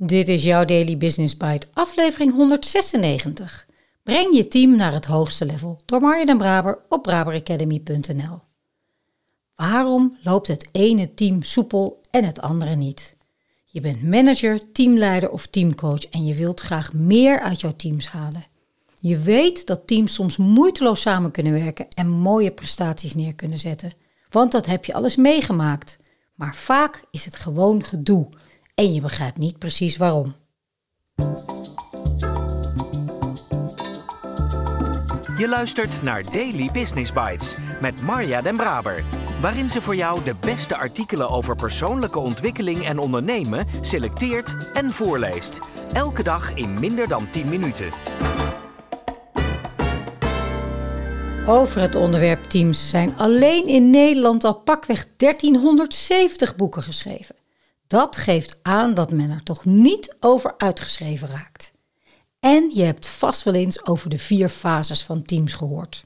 Dit is jouw Daily Business Bite, aflevering 196. Breng je team naar het hoogste level door Marja den Braber op braberacademy.nl. Waarom loopt het ene team soepel en het andere niet? Je bent manager, teamleider of teamcoach en je wilt graag meer uit jouw teams halen. Je weet dat teams soms moeiteloos samen kunnen werken en mooie prestaties neer kunnen zetten, want dat heb je alles meegemaakt. Maar vaak is het gewoon gedoe en je begrijpt niet precies waarom. Je luistert naar Daily Business Bites met Marja Den Braber, waarin ze voor jou de beste artikelen over persoonlijke ontwikkeling en ondernemen selecteert en voorleest. Elke dag in minder dan 10 minuten. Over het onderwerp teams zijn alleen in Nederland al pakweg 1370 boeken geschreven. Dat geeft aan dat men er toch niet over uitgeschreven raakt. En je hebt vast wel eens over de vier fases van teams gehoord.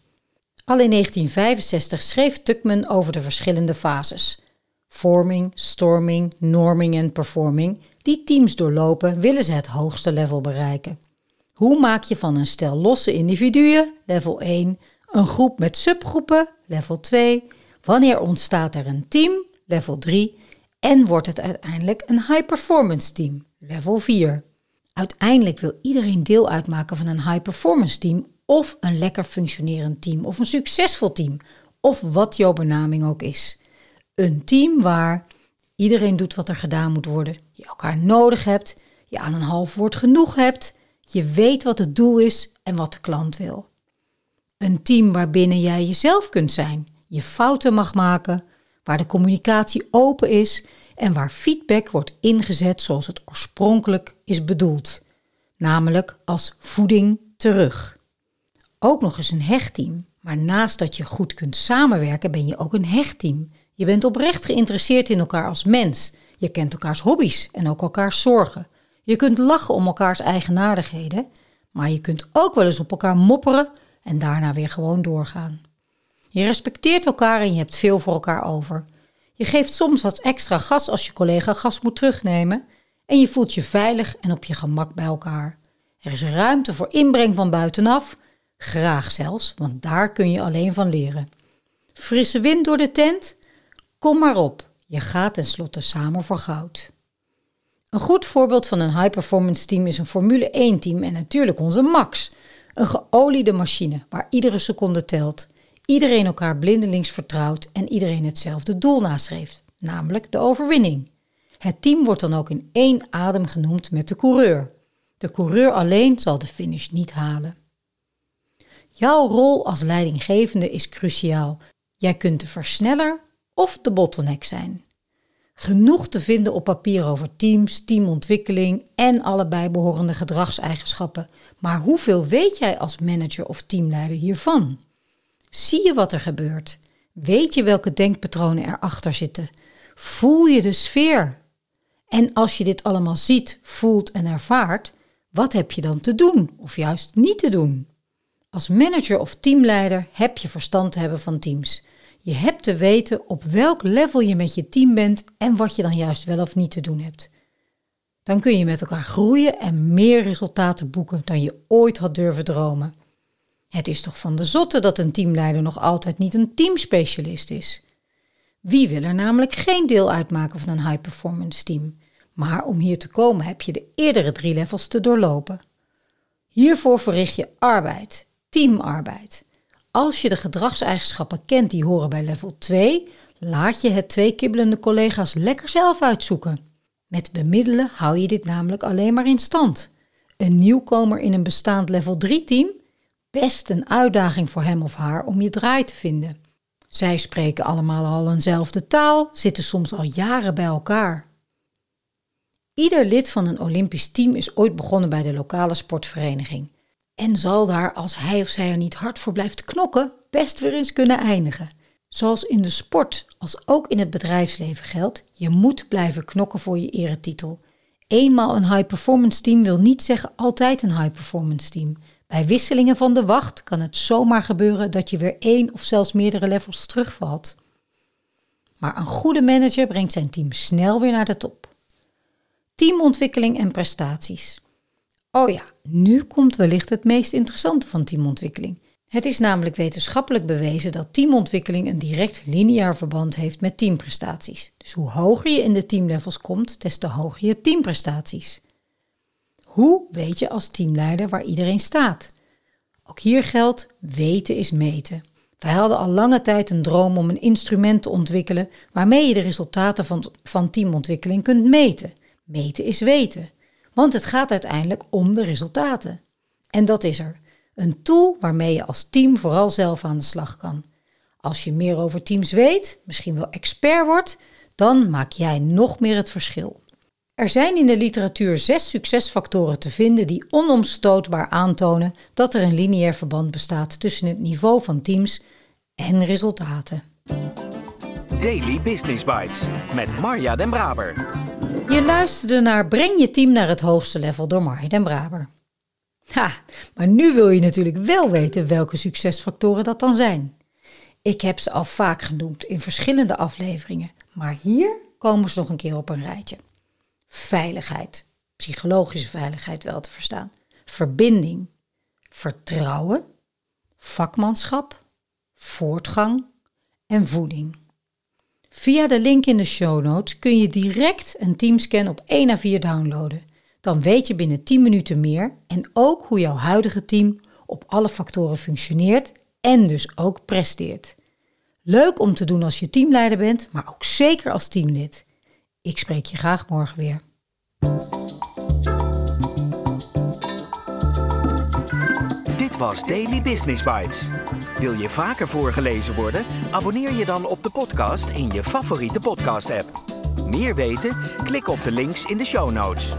Al in 1965 schreef Tuckman over de verschillende fases. Forming, storming, norming en performing, die teams doorlopen, willen ze het hoogste level bereiken. Hoe maak je van een stel losse individuen, level 1, een groep met subgroepen, level 2, wanneer ontstaat er een team, level 3, en wordt het uiteindelijk een high-performance team, level 4. Uiteindelijk wil iedereen deel uitmaken van een high-performance team of een lekker functionerend team of een succesvol team of wat jouw benaming ook is. Een team waar iedereen doet wat er gedaan moet worden, je elkaar nodig hebt, je aan een half woord genoeg hebt, je weet wat het doel is en wat de klant wil. Een team waarbinnen jij jezelf kunt zijn, je fouten mag maken, waar de communicatie open is en waar feedback wordt ingezet zoals het oorspronkelijk is bedoeld, namelijk als voeding terug. Ook nog eens een hechtteam, maar naast dat je goed kunt samenwerken ben je ook een hechtteam. Je bent oprecht geïnteresseerd in elkaar als mens. Je kent elkaars hobby's en ook elkaars zorgen. Je kunt lachen om elkaars eigenaardigheden, maar je kunt ook wel eens op elkaar mopperen en daarna weer gewoon doorgaan. Je respecteert elkaar en je hebt veel voor elkaar over. Je geeft soms wat extra gas als je collega gas moet terugnemen en je voelt je veilig en op je gemak bij elkaar. Er is ruimte voor inbreng van buitenaf, graag zelfs, want daar kun je alleen van leren. Frisse wind door de tent? Kom maar op, je gaat tenslotte samen voor goud. Een goed voorbeeld van een high-performance team is een Formule 1-team en natuurlijk onze Max. Een geoliede machine waar iedere seconde telt iedereen elkaar blindelings vertrouwt en iedereen hetzelfde doel nastreeft, namelijk de overwinning. Het team wordt dan ook in één adem genoemd met de coureur. De coureur alleen zal de finish niet halen. Jouw rol als leidinggevende is cruciaal. Jij kunt de versneller of de bottleneck zijn. Genoeg te vinden op papier over teams, teamontwikkeling en alle bijbehorende gedragseigenschappen. Maar hoeveel weet jij als manager of teamleider hiervan? Zie je wat er gebeurt? Weet je welke denkpatronen erachter zitten? Voel je de sfeer? En als je dit allemaal ziet, voelt en ervaart, wat heb je dan te doen of juist niet te doen? Als manager of teamleider heb je verstand te hebben van teams. Je hebt te weten op welk level je met je team bent en wat je dan juist wel of niet te doen hebt. Dan kun je met elkaar groeien en meer resultaten boeken dan je ooit had durven dromen. Het is toch van de zotte dat een teamleider nog altijd niet een teamspecialist is. Wie wil er namelijk geen deel uitmaken van een high-performance team? Maar om hier te komen heb je de eerdere drie levels te doorlopen. Hiervoor verricht je arbeid, teamarbeid. Als je de gedragseigenschappen kent die horen bij level 2, laat je het twee kibbelende collega's lekker zelf uitzoeken. Met bemiddelen hou je dit namelijk alleen maar in stand. Een nieuwkomer in een bestaand level 3 team best een uitdaging voor hem of haar om je draai te vinden. Zij spreken allemaal al eenzelfde taal, zitten soms al jaren bij elkaar. Ieder lid van een Olympisch team is ooit begonnen bij de lokale sportvereniging en zal daar, als hij of zij er niet hard voor blijft knokken, best weer eens kunnen eindigen. Zoals in de sport als ook in het bedrijfsleven geldt, je moet blijven knokken voor je eretitel. Eenmaal een high performance team wil niet zeggen altijd een high performance team. Bij wisselingen van de wacht kan het zomaar gebeuren dat je weer één of zelfs meerdere levels terugvalt. Maar een goede manager brengt zijn team snel weer naar de top. teamontwikkeling en prestaties. Oh ja, nu komt wellicht het meest interessante van teamontwikkeling. Het is namelijk wetenschappelijk bewezen dat teamontwikkeling een direct lineair verband heeft met teamprestaties. Dus hoe hoger je in de teamlevels komt, des te hoger je teamprestaties. Hoe weet je als teamleider waar iedereen staat? Ook hier geldt, weten is meten. Wij hadden al lange tijd een droom om een instrument te ontwikkelen waarmee je de resultaten van, van teamontwikkeling kunt meten. Meten is weten, want het gaat uiteindelijk om de resultaten. En dat is er. Een tool waarmee je als team vooral zelf aan de slag kan. Als je meer over teams weet, misschien wel expert wordt, dan maak jij nog meer het verschil. Er zijn in de literatuur zes succesfactoren te vinden die onomstootbaar aantonen dat er een lineair verband bestaat tussen het niveau van teams en resultaten. Daily Business Bites met Marja Den Braber. Je luisterde naar Breng je team naar het hoogste level door Marja Den Braber. Ha, maar nu wil je natuurlijk wel weten welke succesfactoren dat dan zijn. Ik heb ze al vaak genoemd in verschillende afleveringen, maar hier komen ze nog een keer op een rijtje. Veiligheid, psychologische veiligheid wel te verstaan. Verbinding, vertrouwen, vakmanschap, voortgang en voeding. Via de link in de show notes kun je direct een teamscan op 1 A4 downloaden. Dan weet je binnen 10 minuten meer en ook hoe jouw huidige team op alle factoren functioneert en dus ook presteert. Leuk om te doen als je teamleider bent, maar ook zeker als teamlid. Ik spreek je graag morgen weer. Dit was Daily Business Bites. Wil je vaker voorgelezen worden? Abonneer je dan op de podcast in je favoriete podcast-app. Meer weten? Klik op de links in de show notes.